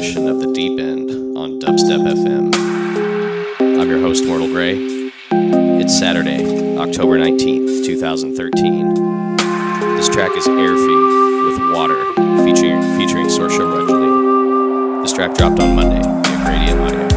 edition of The Deep End on Dubstep FM. I'm your host, Mortal Grey. It's Saturday, October 19th, 2013. This track is Airfee with Water, featuring, featuring Sorsha Rudgley. This track dropped on Monday via Gradient Audio.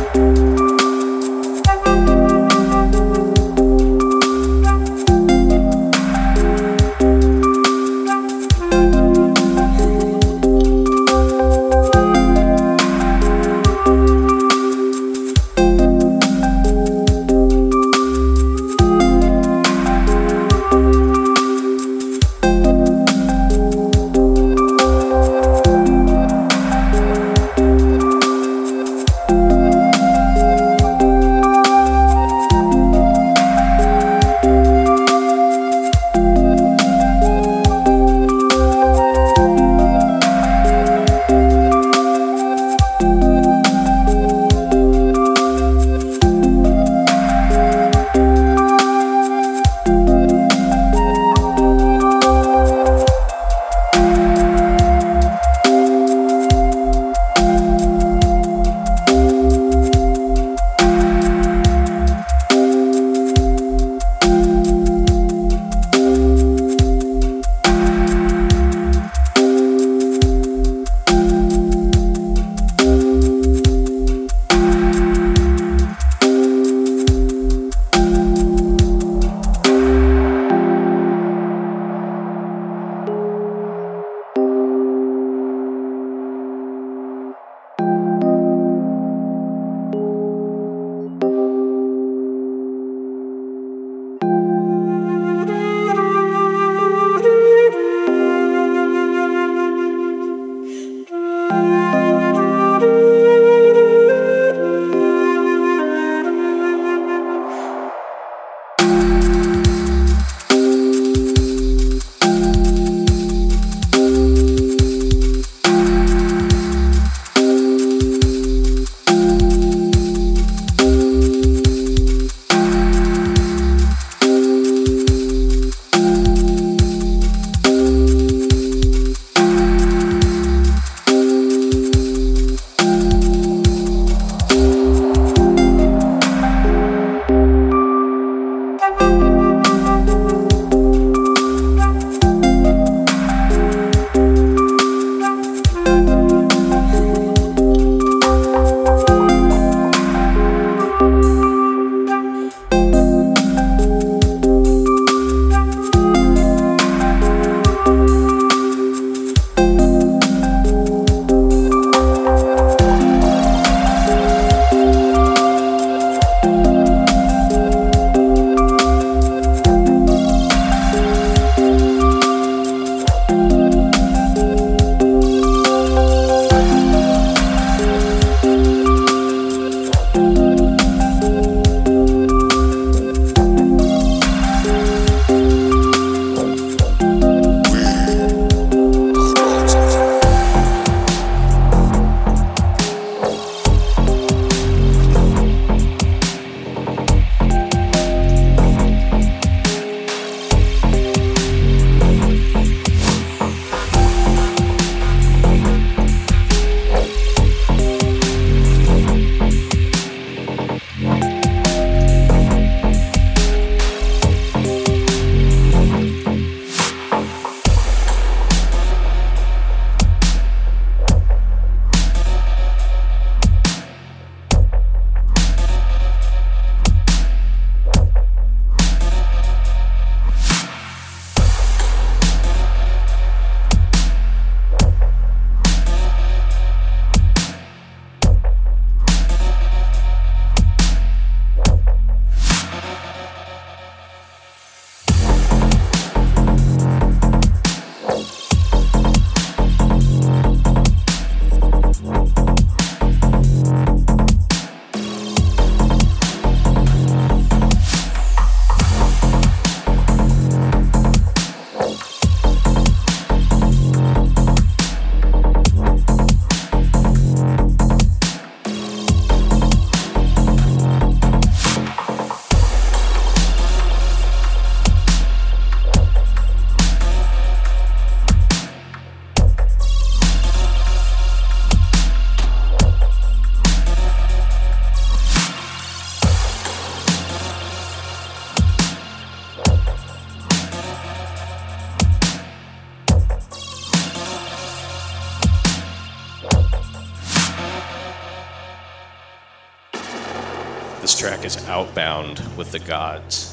With the Gods.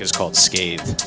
Is called Scathe,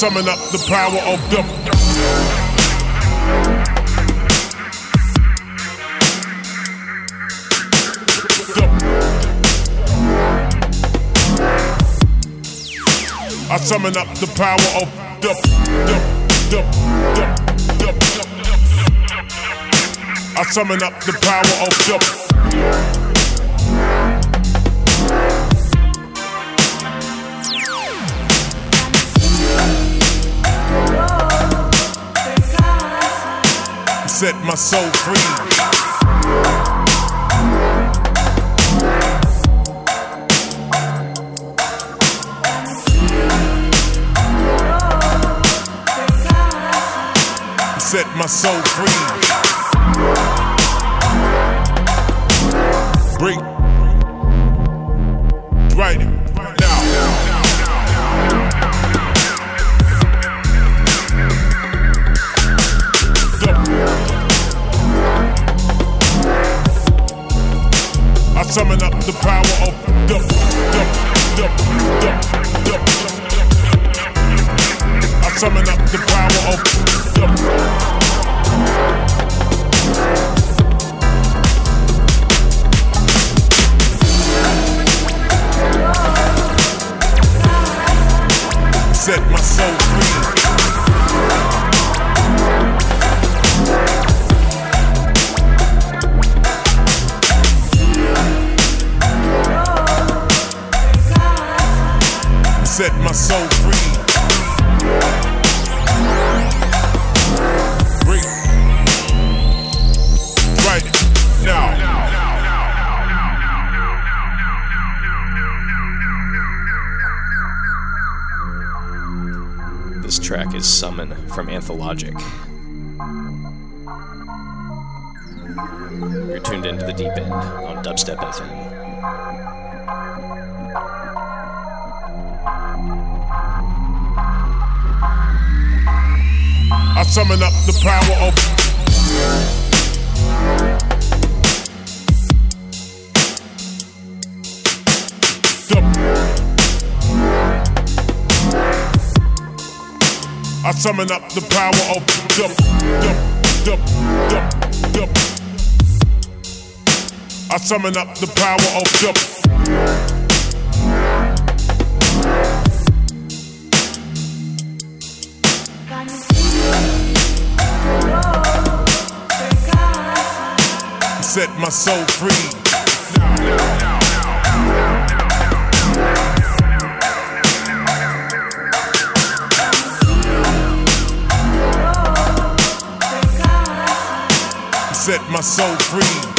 summon up the power of the. I summon up the power of the, the, the, the, the, I summon up the power of the. Set my soul free. set my soul free. Break. Right summon up the power of the, the, the, the, the, I summon up the power of the. Anthologic. You're tuned into the deep end on Dubstep FM. I summon up the power of. Summon up the power of the, the, the, the, the. I summon up the power of the. Set my soul free. Set my soul free.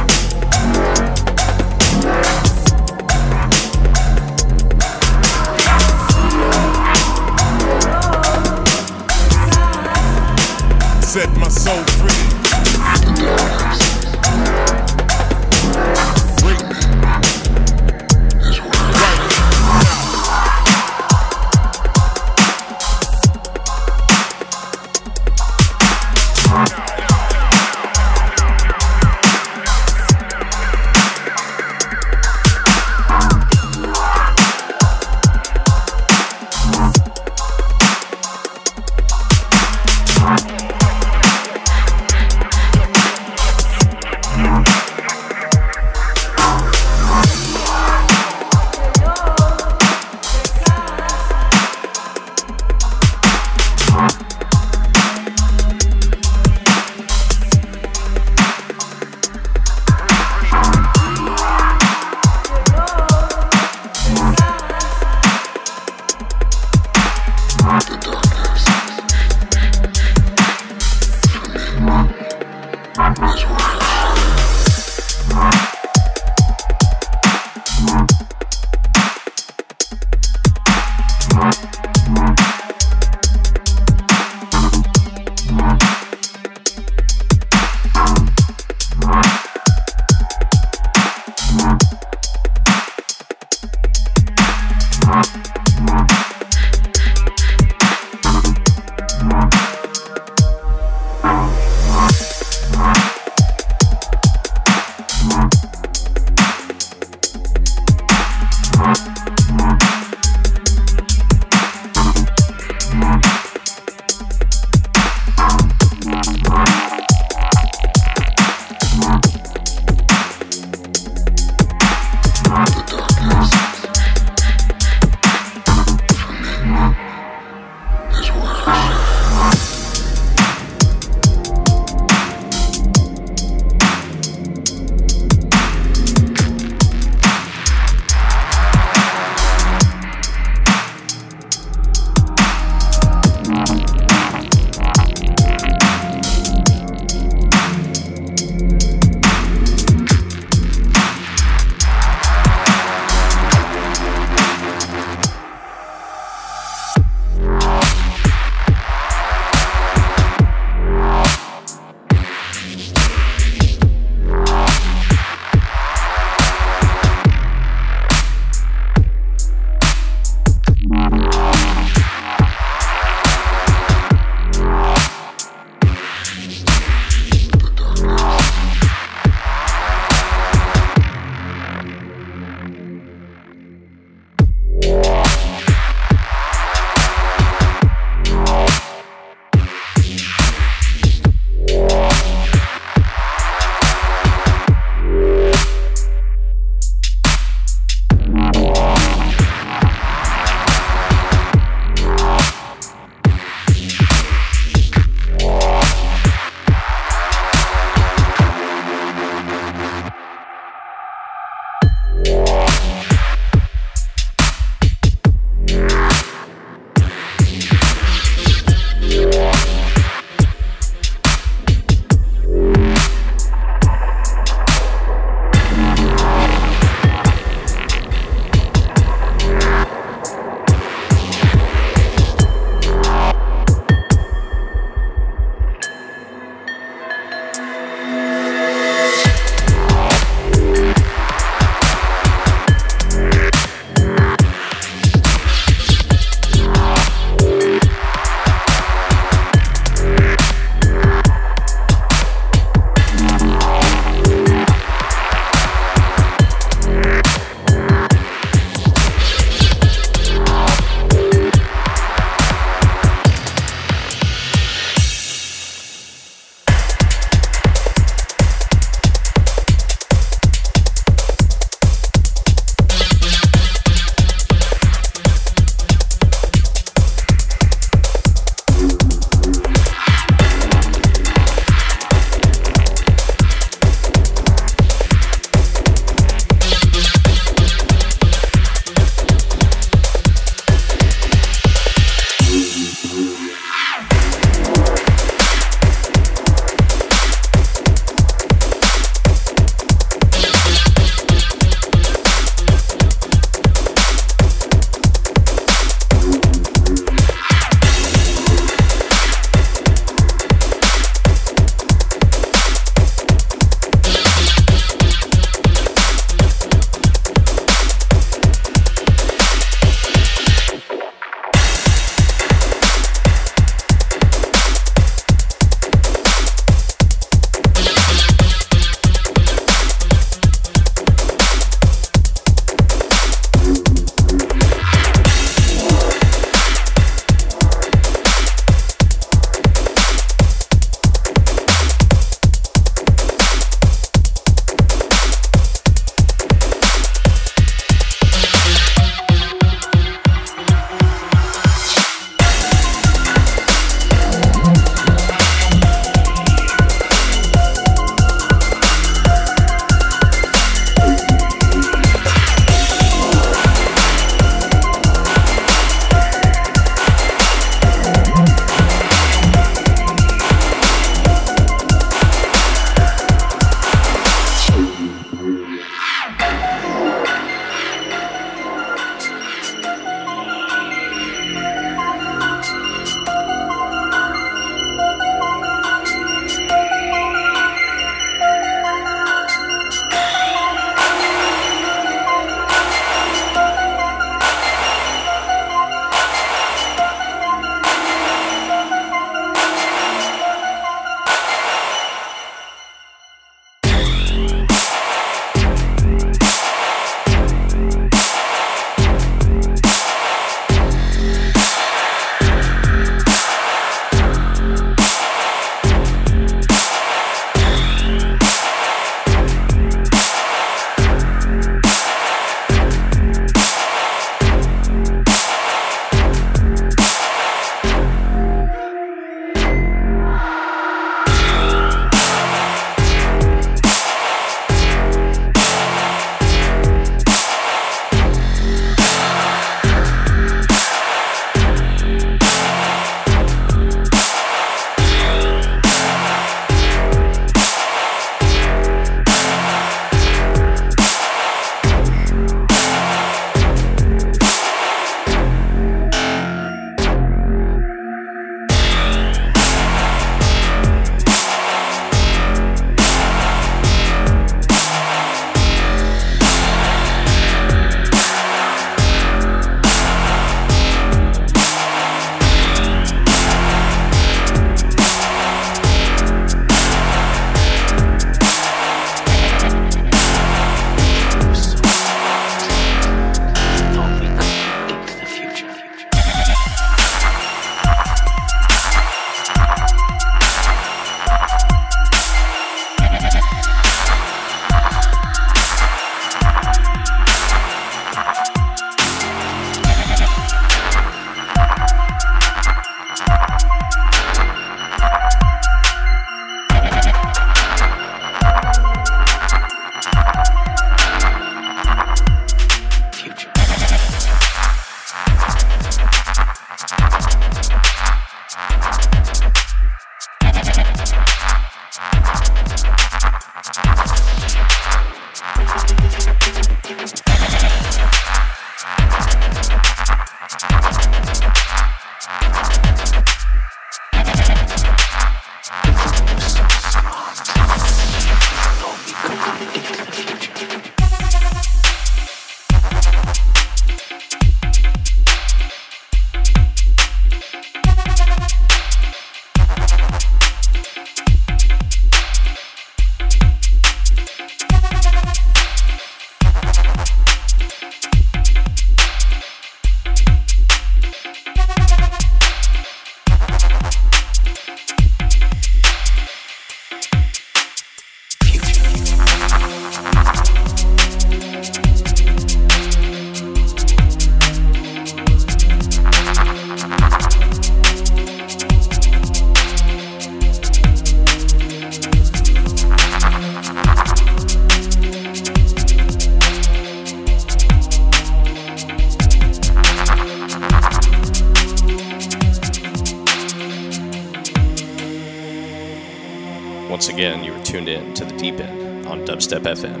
Step FM.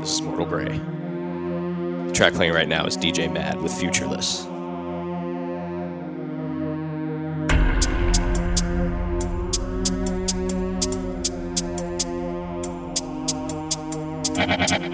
This is Mortal Grey. The track playing right now is DJ Madd with Futureless.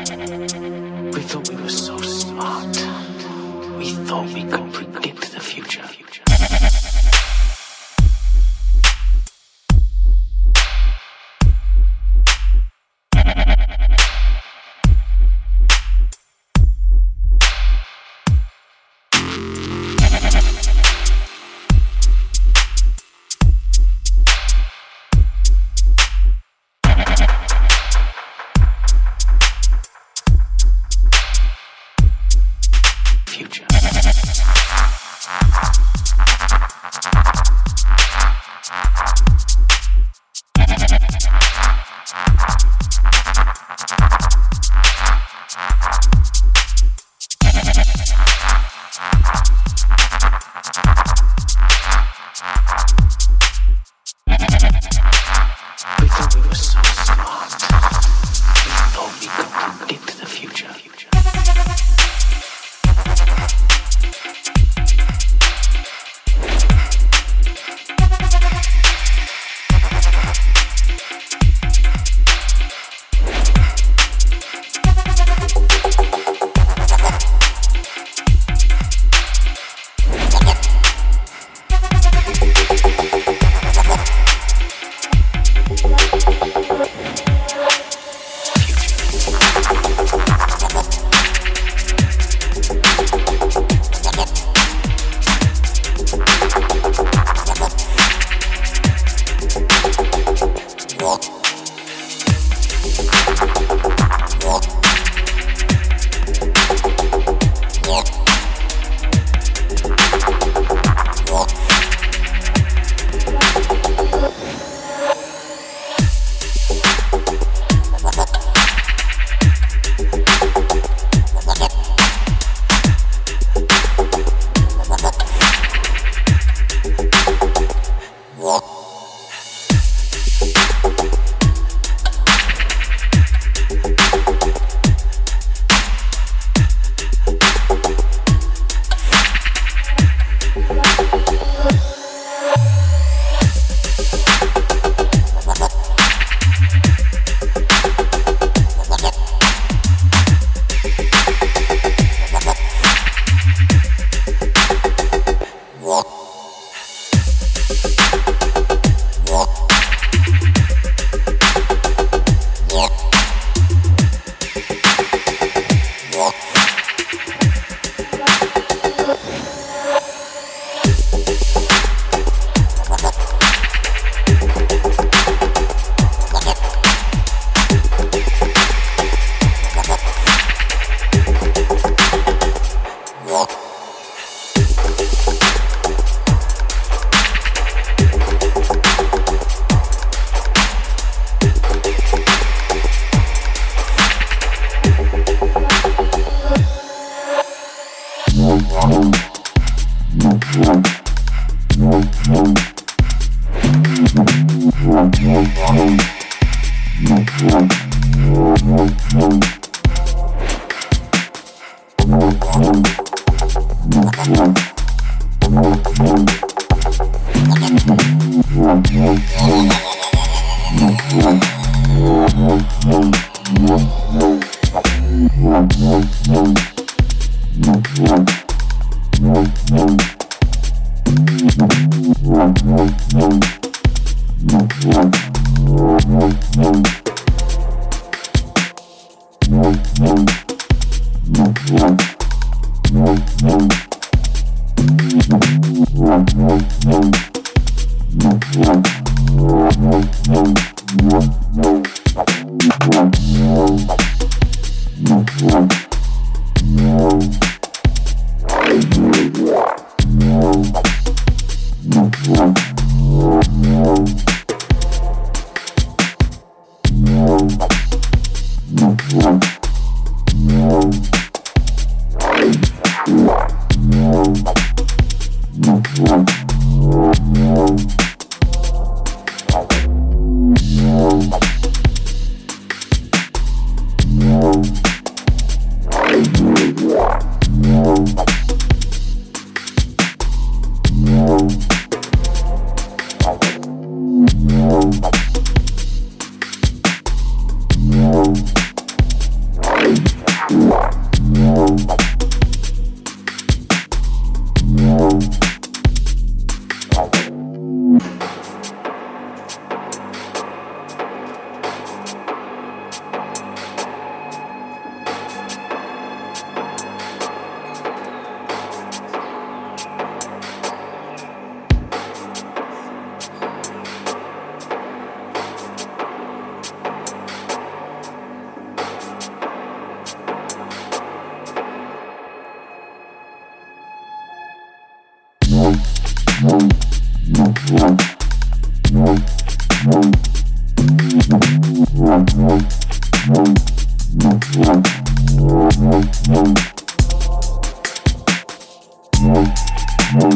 no,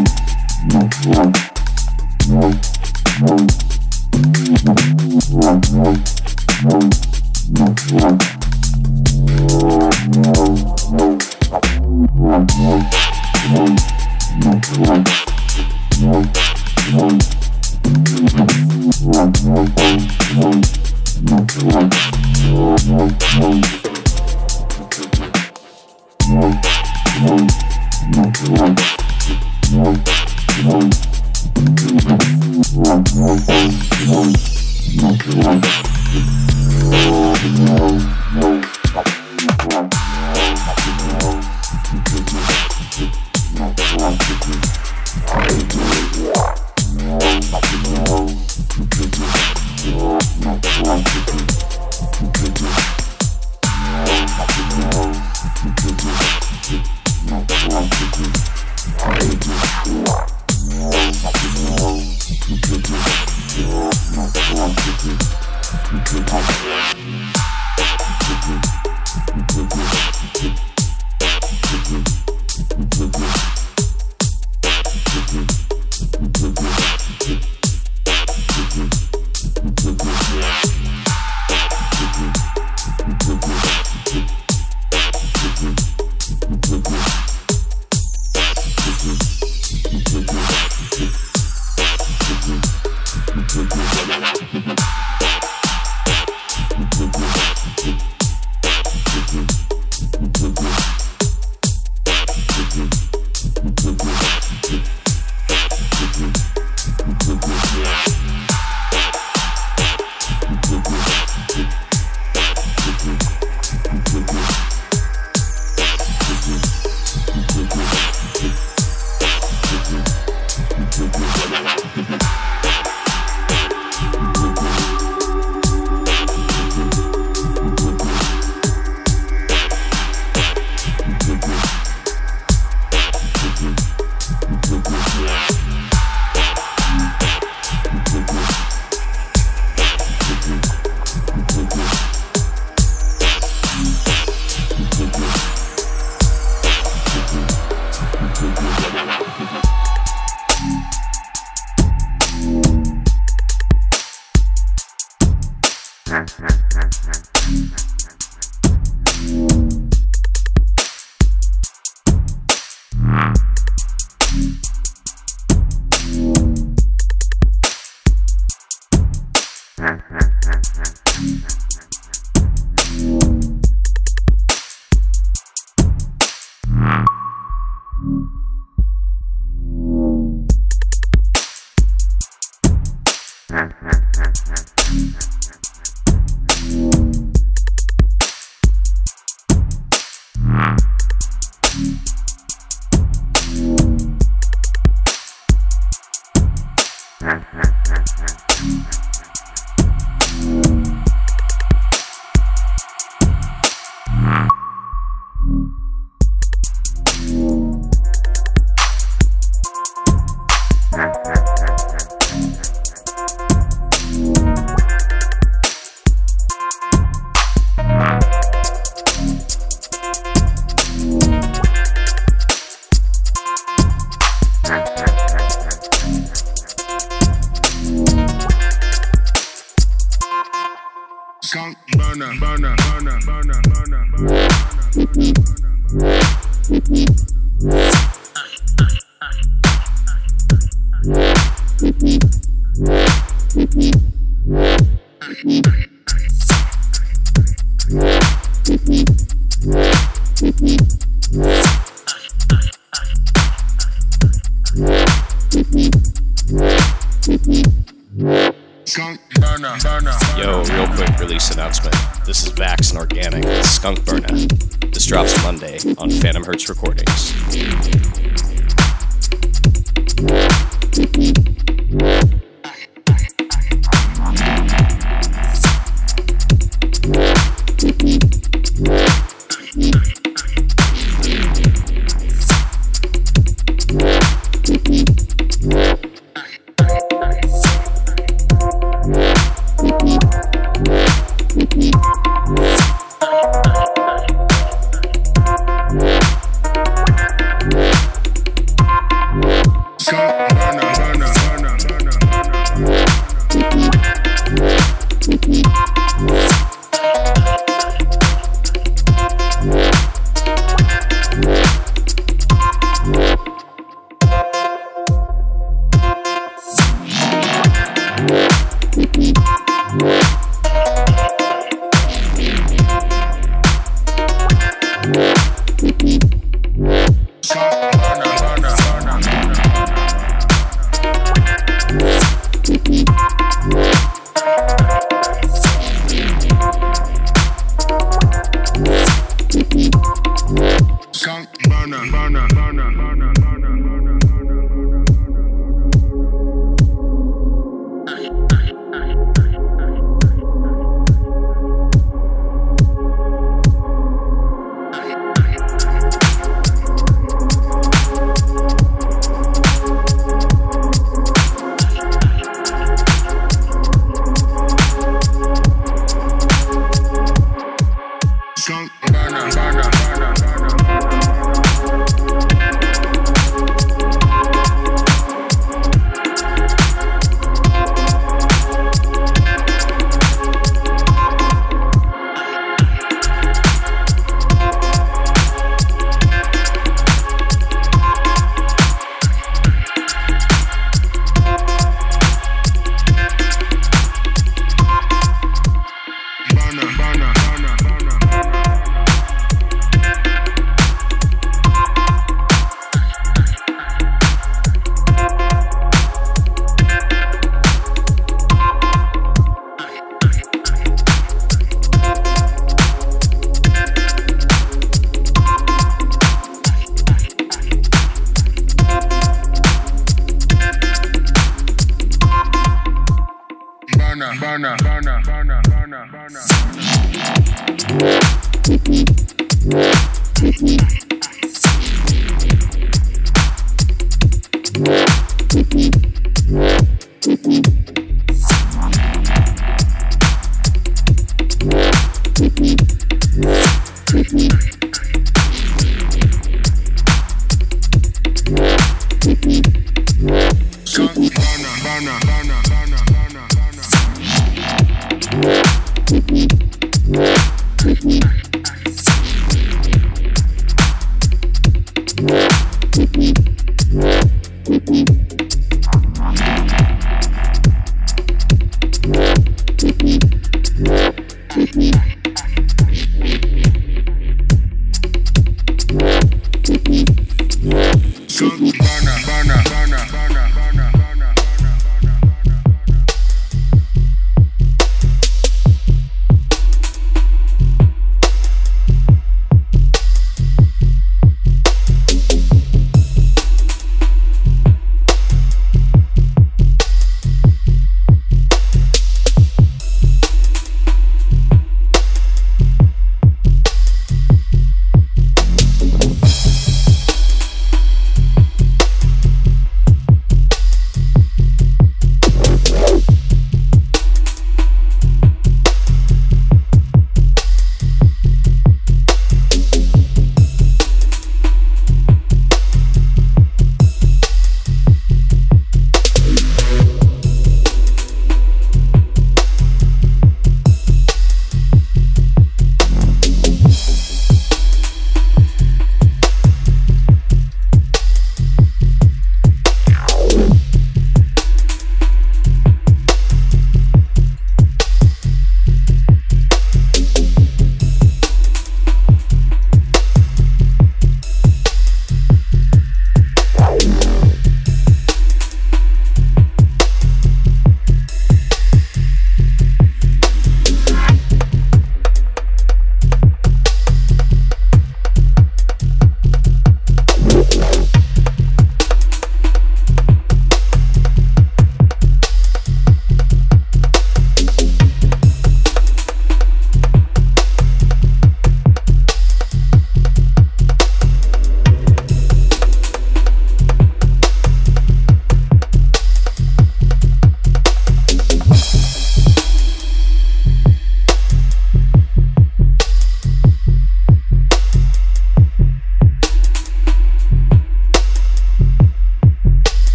no, no, no. Hertz Recordings.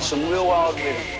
Some real wild rhythm.